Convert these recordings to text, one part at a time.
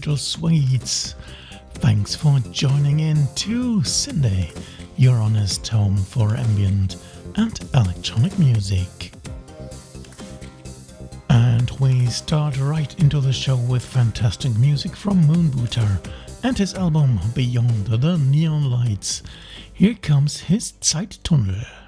digital suites. Thanks for joining in to syndae, your honest home for ambient and electronic music. And we start right into the show with fantastic music from Moonbooter and his album Beyond the Neon Lights. Here comes his Zeittunnel.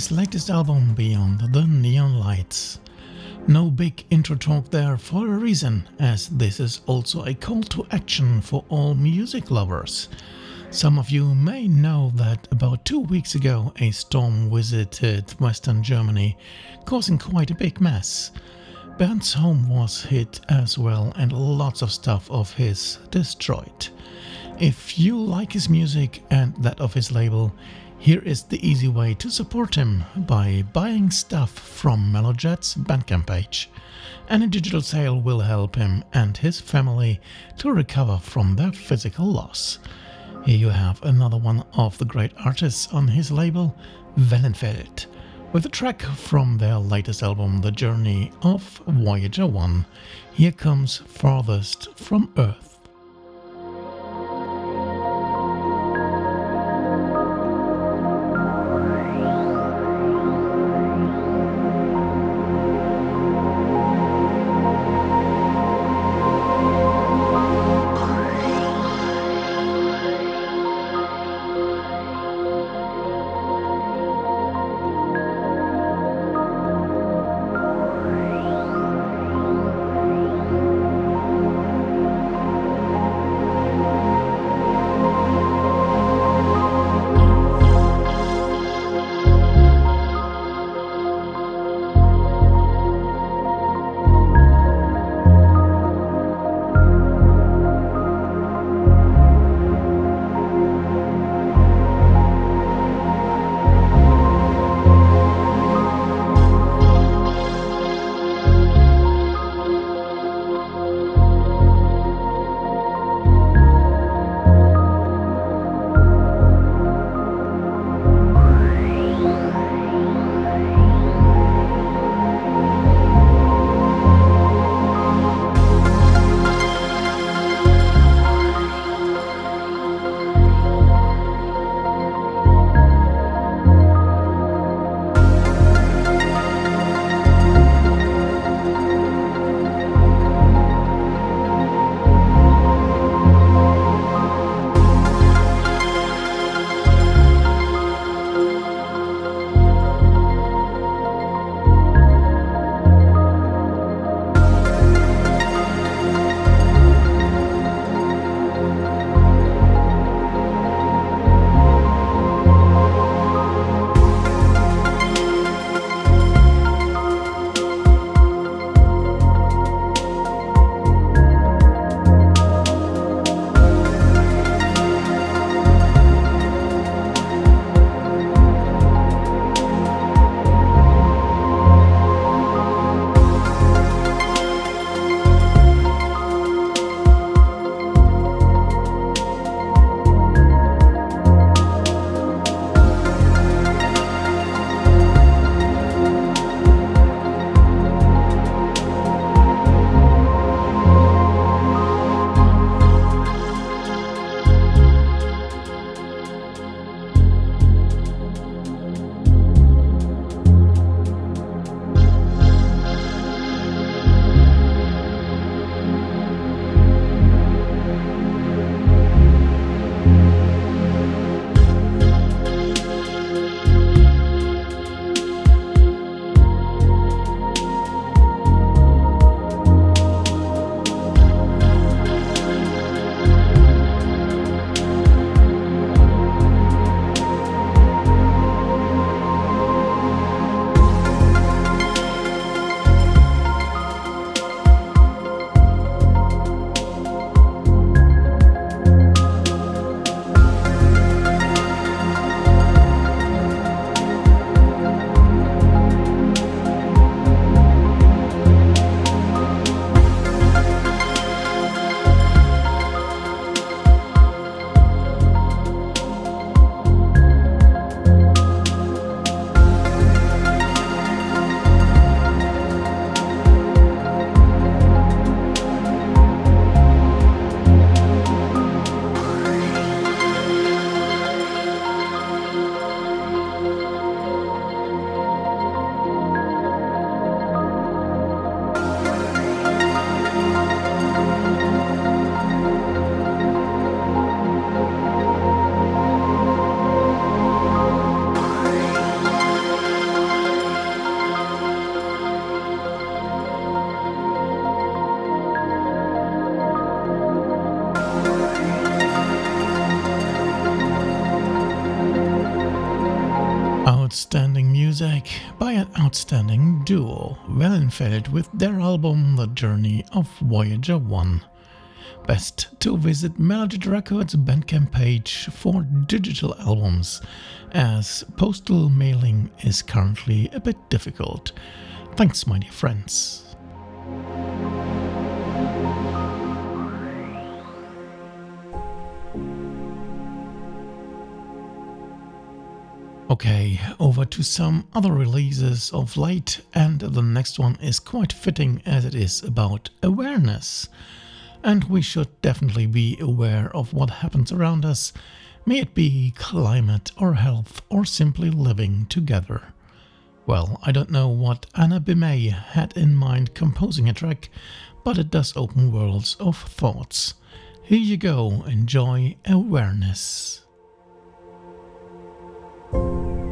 His latest album Beyond the Neon Lights. No big intro talk there for a reason, as this is also a call to action for all music lovers. Some of you may know that about two weeks ago a storm visited western Germany, causing quite a big mess. Bernd's home was hit as well, and lots of stuff of his destroyed. If you like his music and that of his label, here is the easy way to support him by buying stuff from MellowJet's Bandcamp page. Any digital sale will help him and his family to recover from their physical loss. Here you have another one of the great artists on his label, Wellenfeld, with a track from their latest album, The Journey of Voyager 1. Here comes Farthest from Earth. Music by an outstanding duo, Wellenfeld with their album The Journey of Voyager 1. Best to visit MellowJet Records Bandcamp page for digital albums, as postal mailing is currently a bit difficult. Thanks, my dear friends. Okay, over to some other releases of late, and the next one is quite fitting as it is about awareness. And we should definitely be aware of what happens around us, may it be climate or health or simply living together. Well, I don't know what Anna B. May had in mind composing a track, but it does open worlds of thoughts. Here you go, enjoy awareness. Of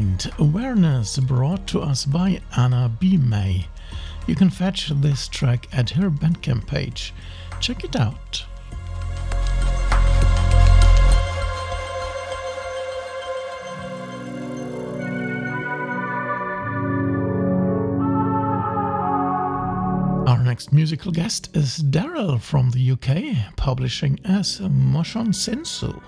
mind. Awareness brought to us by Anna B. May. You can fetch this track at her Bandcamp page. Check it out. Our next musical guest is Daryl from the UK, publishing as mōshonsensu.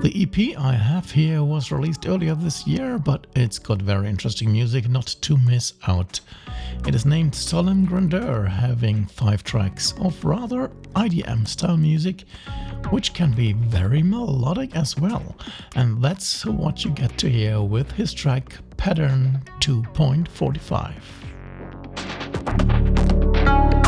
The EP I have here was released earlier this year, but it's got very interesting music not to miss out. It is named Solemn Grandeur, having five tracks of rather IDM style music, which can be very melodic as well. And that's what you get to hear with his track Pattern 2.45.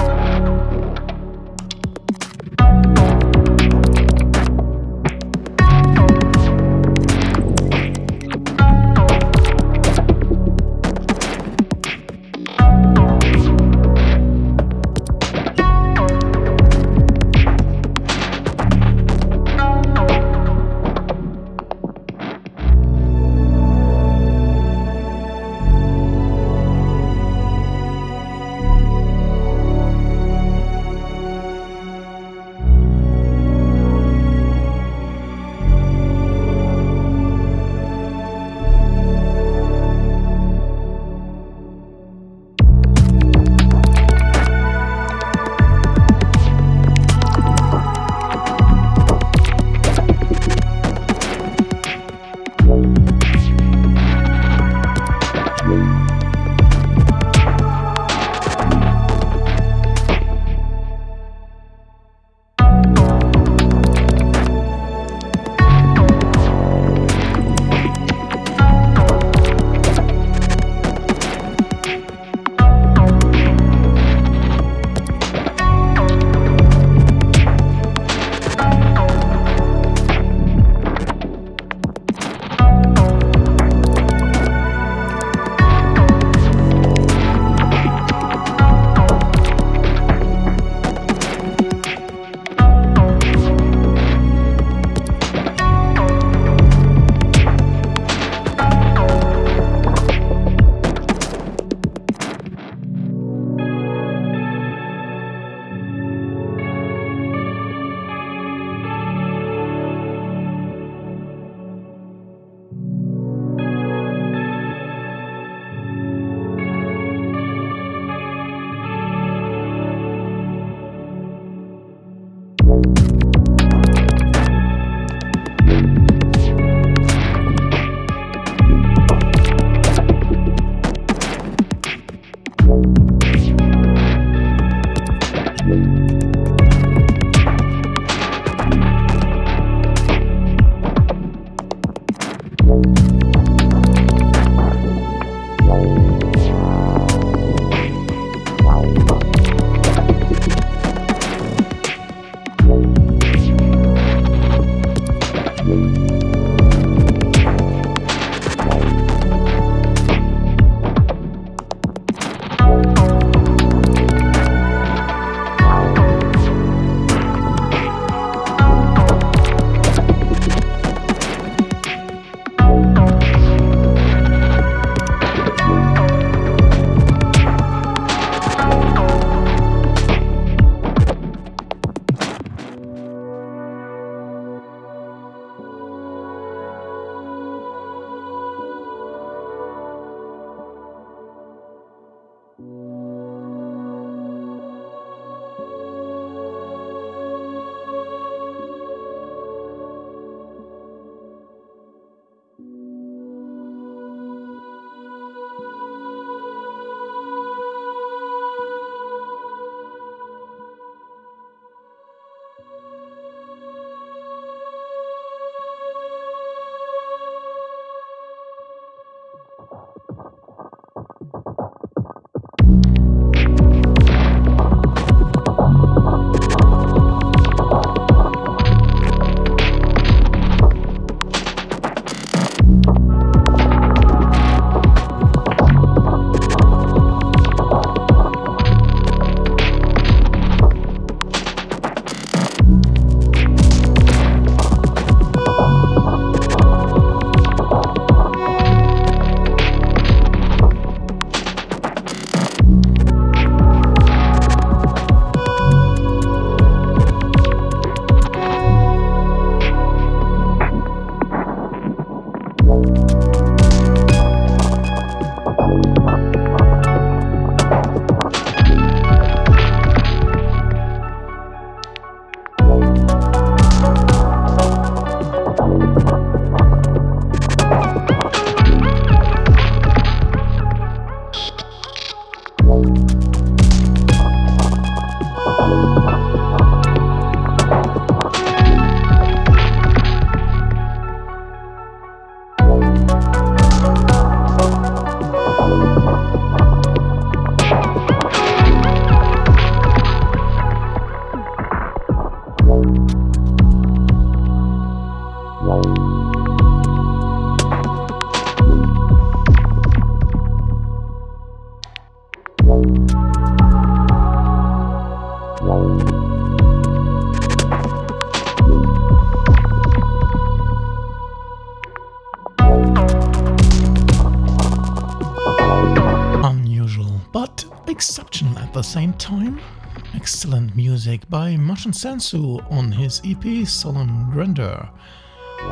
Sensu on his EP Solemn Grandeur,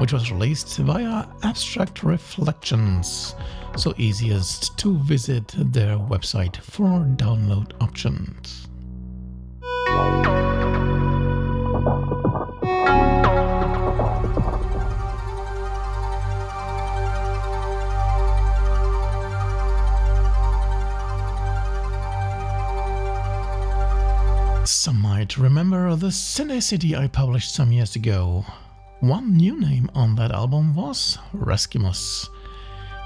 which was released via Abstract Reflections, so easiest to visit their website for download options. Some might remember the City I published some years ago. One new name on that album was Reskimus.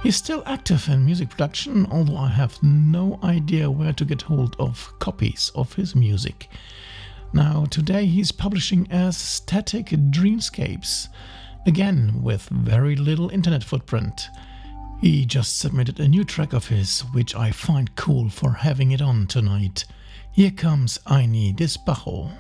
He's still active in music production, although I have no idea where to get hold of copies of his music. Now, today he's publishing as Static Dreamscapes, again with very little internet footprint. He just submitted a new track of his, which I find cool for having it on tonight. Here comes Ayni Despacho.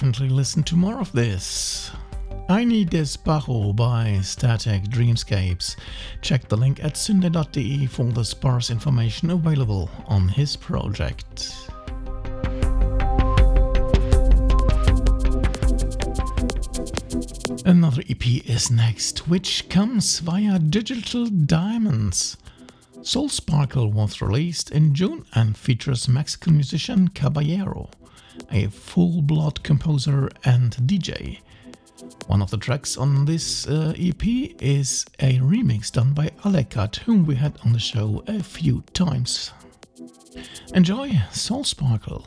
Definitely listen to more of this. Ayni Despacho by Static Dreamscapes. Check the link at syndae.de for the sparse information available on his project. Another EP is next, which comes via Digital Diamonds. Soul Sparkle was released in June and features Mexican musician Caballero, a full blood composer and DJ. One of the tracks on this uh, EP is a remix done by Aleckat, whom we had on the show a few times. Enjoy Soul Sparkle.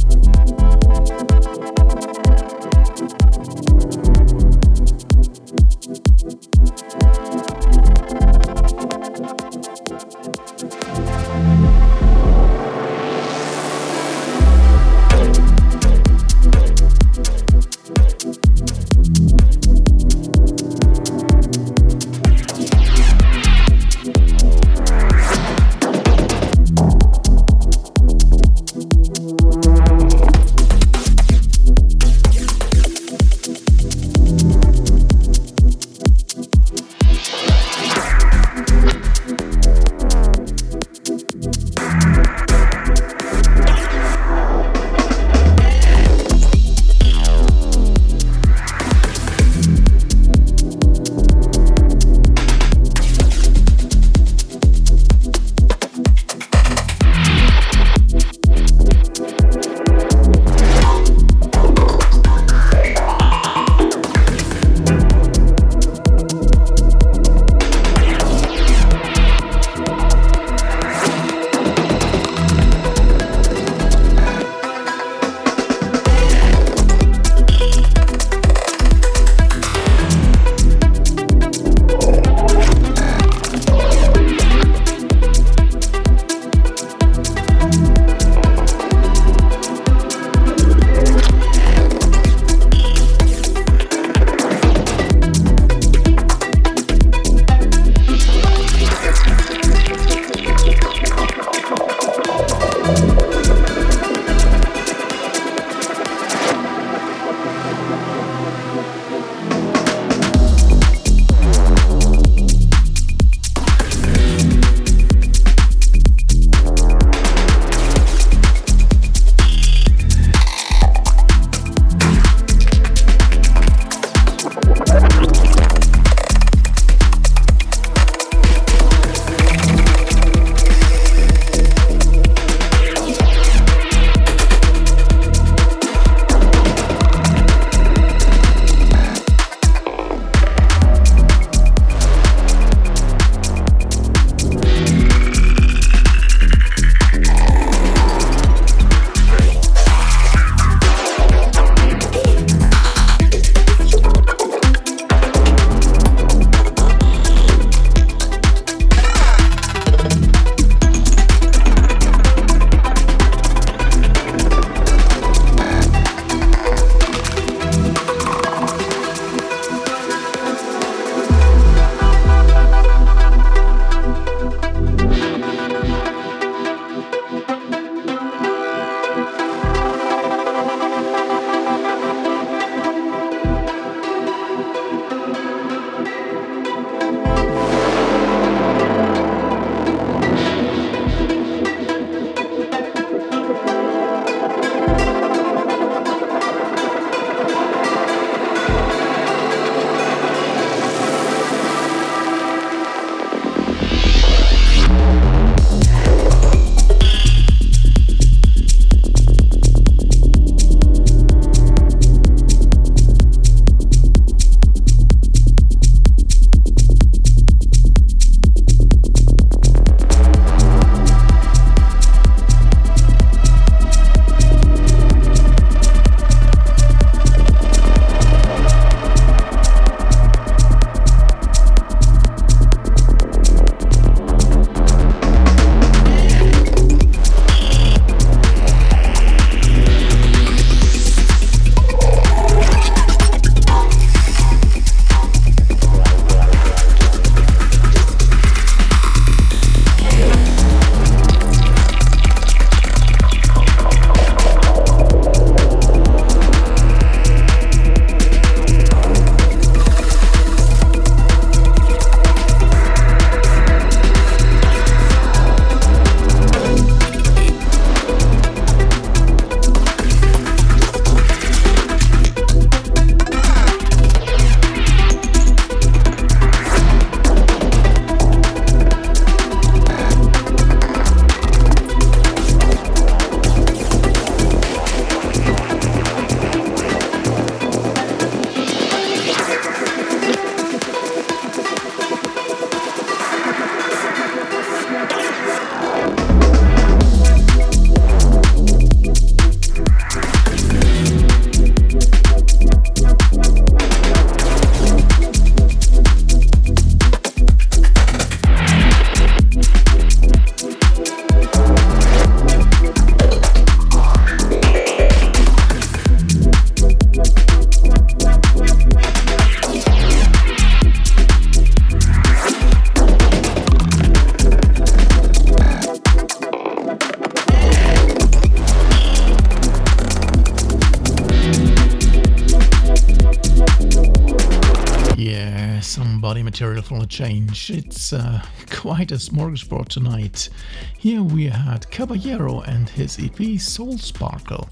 change. It's uh, quite a smorgasbord tonight. Here we had Caballero and his EP Soul Sparkle.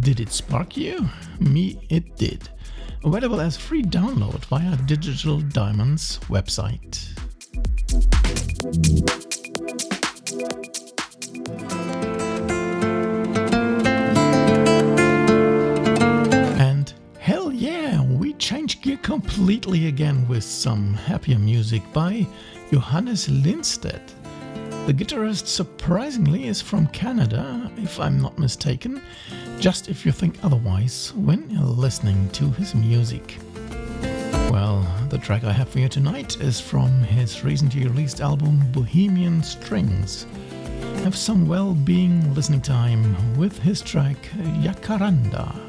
Did it spark you? Me, it did. Available as free download via Digital Diamonds website. Completely again with some happier music by Johannes Linstead. The guitarist surprisingly is from Canada, if I'm not mistaken, just if you think otherwise when listening to his music. Well, the track I have for you tonight is from his recently released album Bohemian Strings. Have some well being listening time with his track Jacaranda.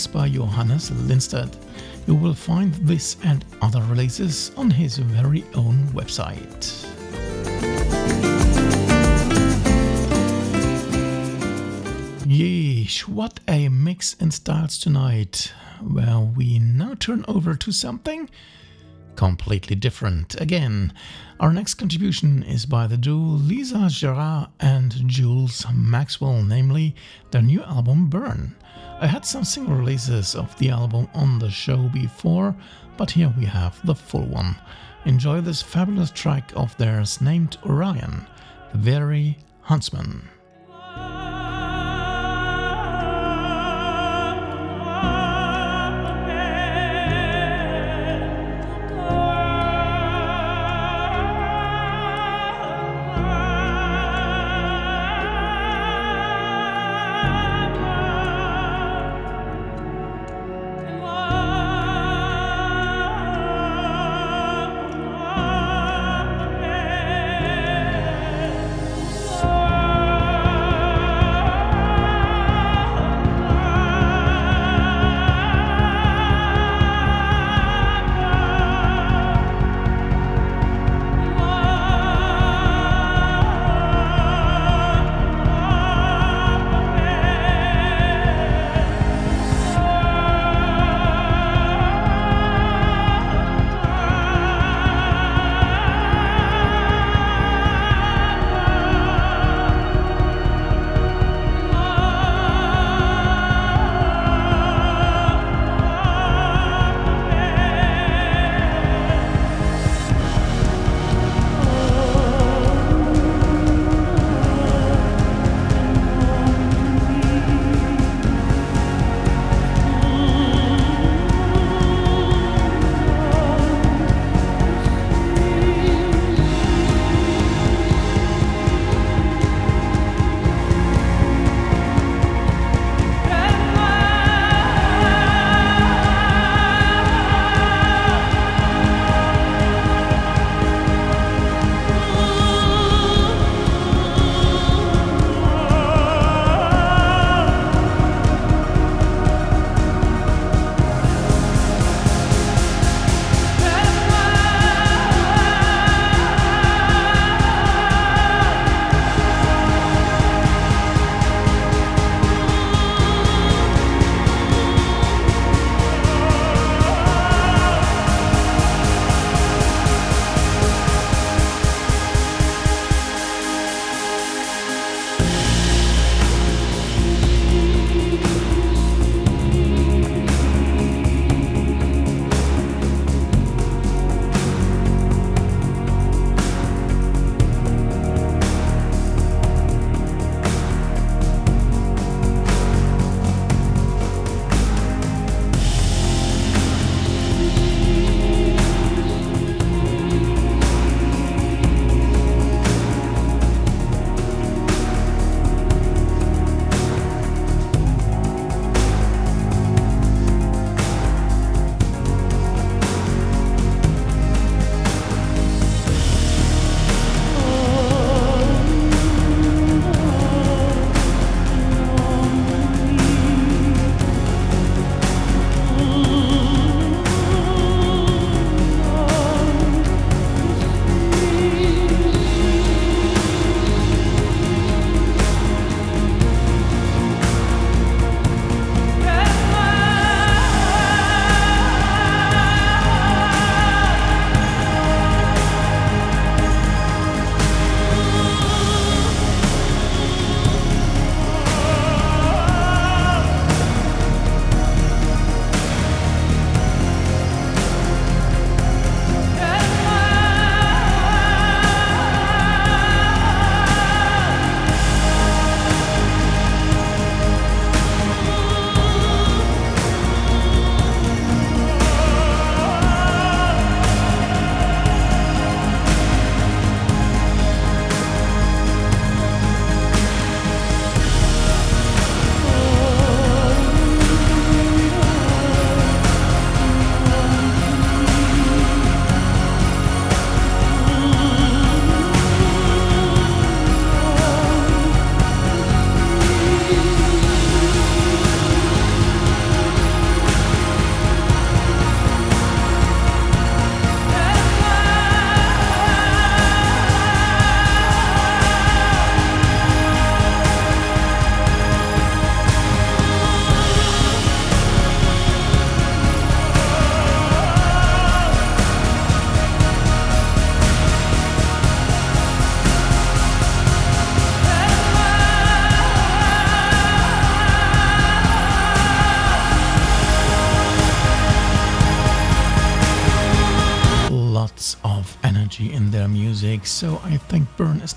Strings by Johannes Linstead. You will find this and other releases on his very own website. Yeesh, what a mix in styles tonight. Well, we now turn over to something completely different. Again, our next contribution is by the duo Lisa Gerrard and Jules Maxwell, namely their new album Burn. I had some single releases of the album on the show before, but here we have the full one. Enjoy this fabulous track of theirs named Orion, the very Huntsman.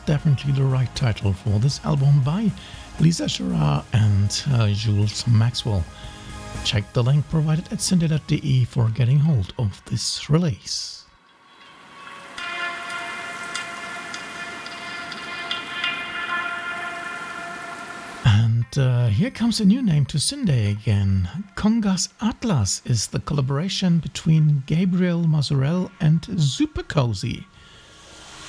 Definitely the right title for this album by Lisa Gerrard and uh, Jules Maxwell. Check the link provided at syndae.de for getting hold of this release. uh, here comes a new name to Syndae again. Congas Atlas is the collaboration between Gabriel Mazurel and Super Cozy.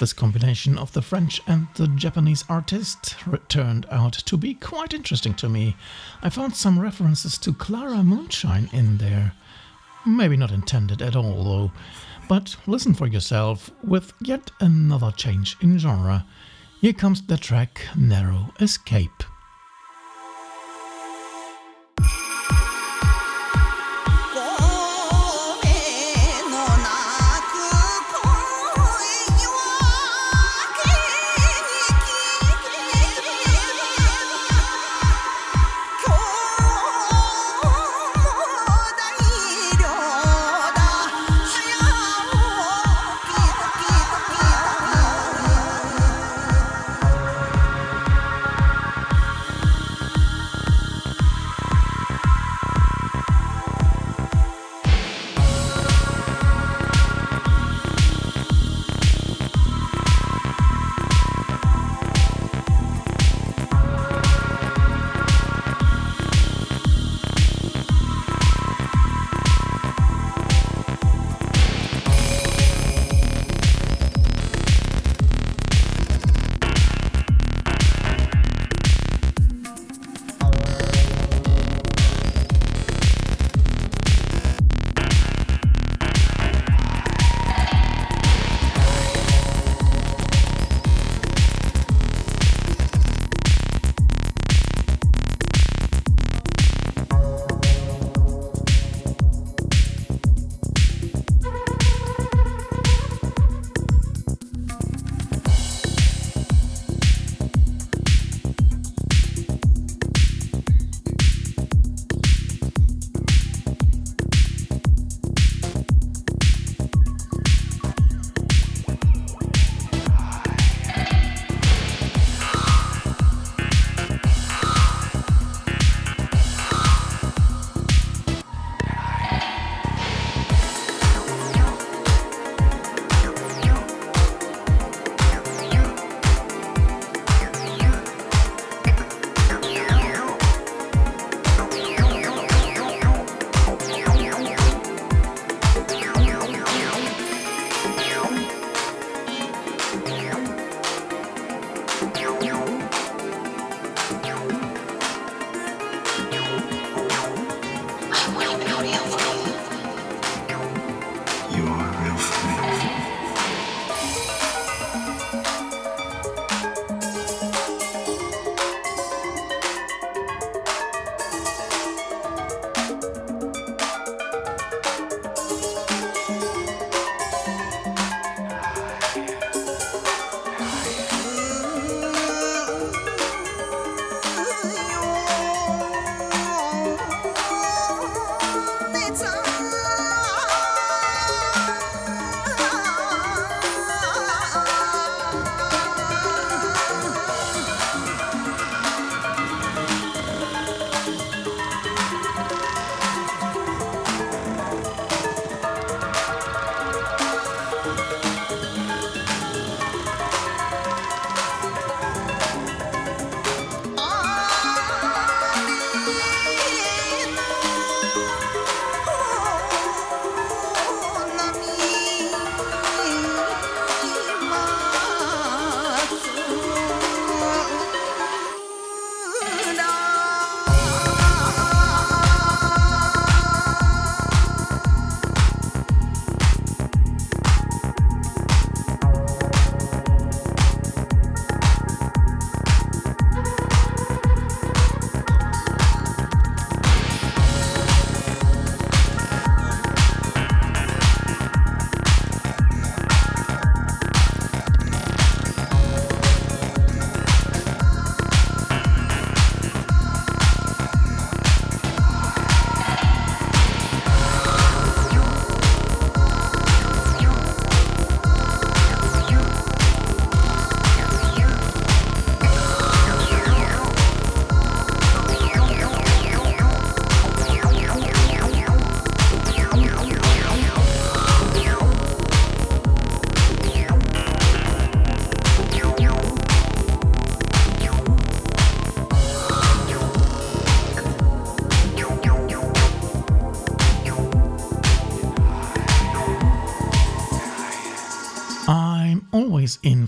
This combination of the French and the Japanese artist turned out to be quite interesting to me. I found some references to Clara Moonshine in there. Maybe not intended at all, though. But listen for yourself with yet another change in genre. Here comes the track Narrow Escape.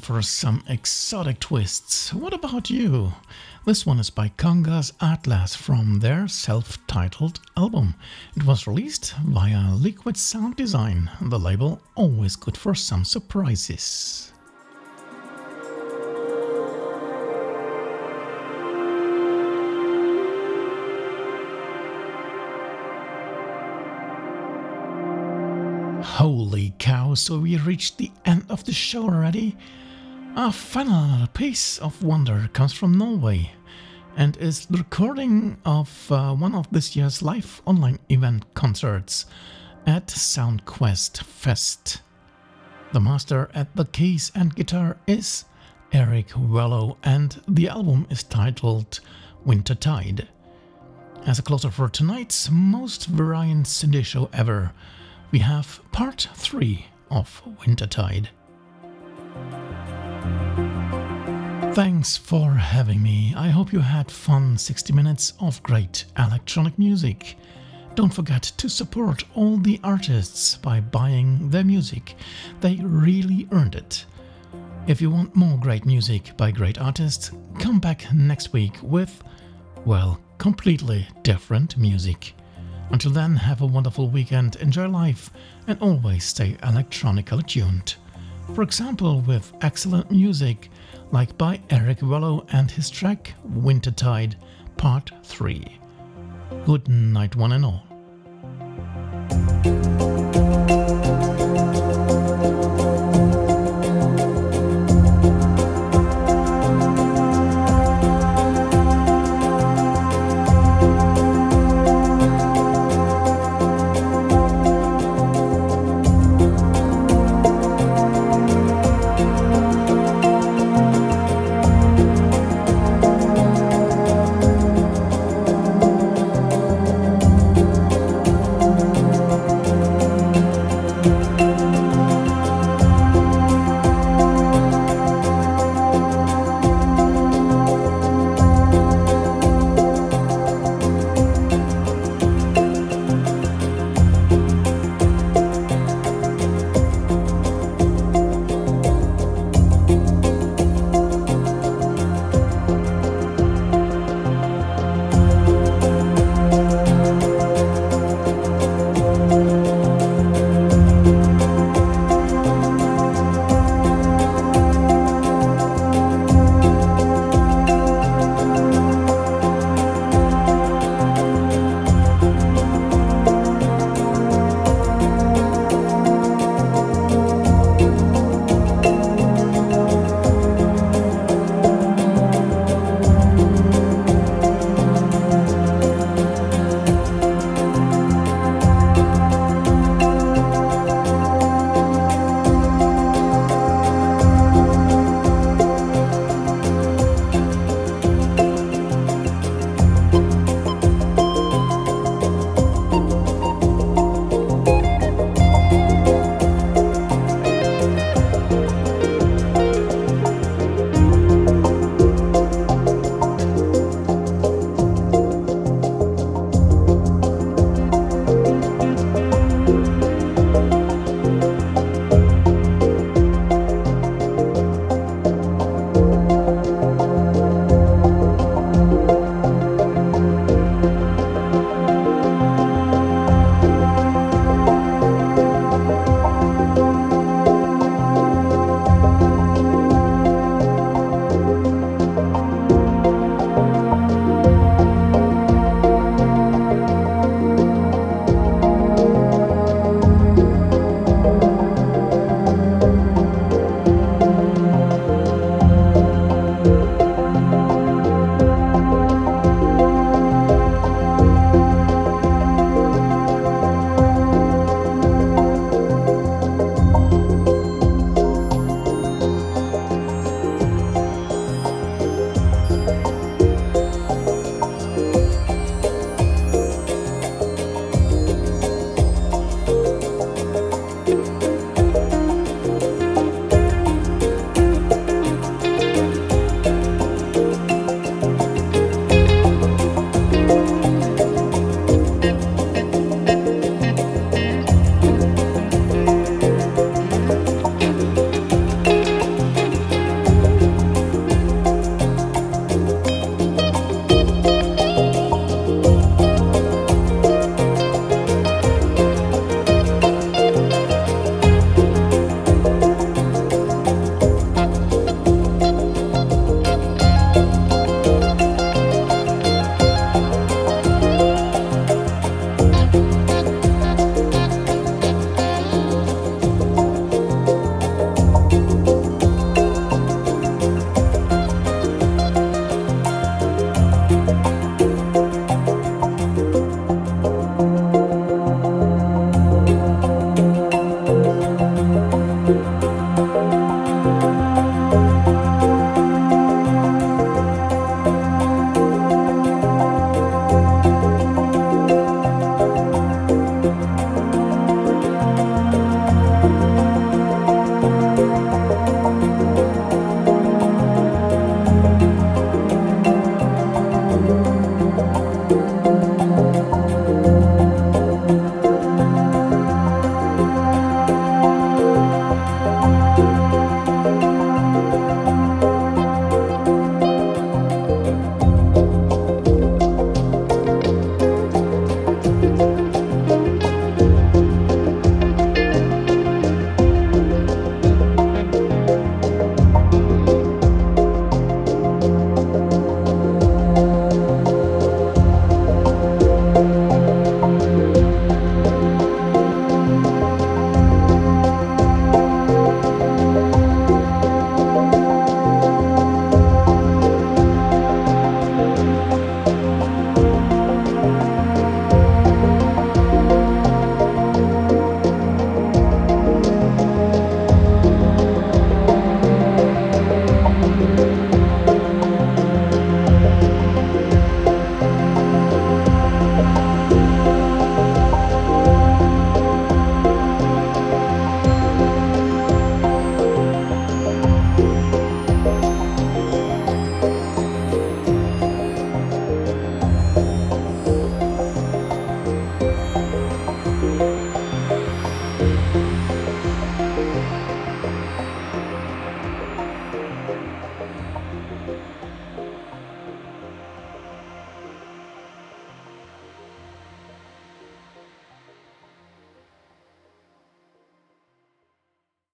For some exotic twists. What about you? This one is by Congas Atlas from their self titled album. It was released via Liquid Sound Design, the label always good for some surprises. Holy cow, so we reached the end of the show already? Our final piece of wonder comes from Norway and is the recording of uh, one of this year's live online event concerts at SoundQuest Fest. The master at the keys and guitar is Erik Wøllo, and the album is titled Wintertide. As a closer for tonight's most varying Synthie show ever, we have part 3 of Wintertide. Thanks for having me. I hope you had fun 60 minutes of great electronic music. Don't forget to support all the artists by buying their music. They really earned it. If you want more great music by great artists, come back next week with, well, completely different music. Until then, have a wonderful weekend, enjoy life, and always stay electronically tuned. For example, with excellent music like by Erik Wøllo and his track Wintertide Part 3. Good night, one and all.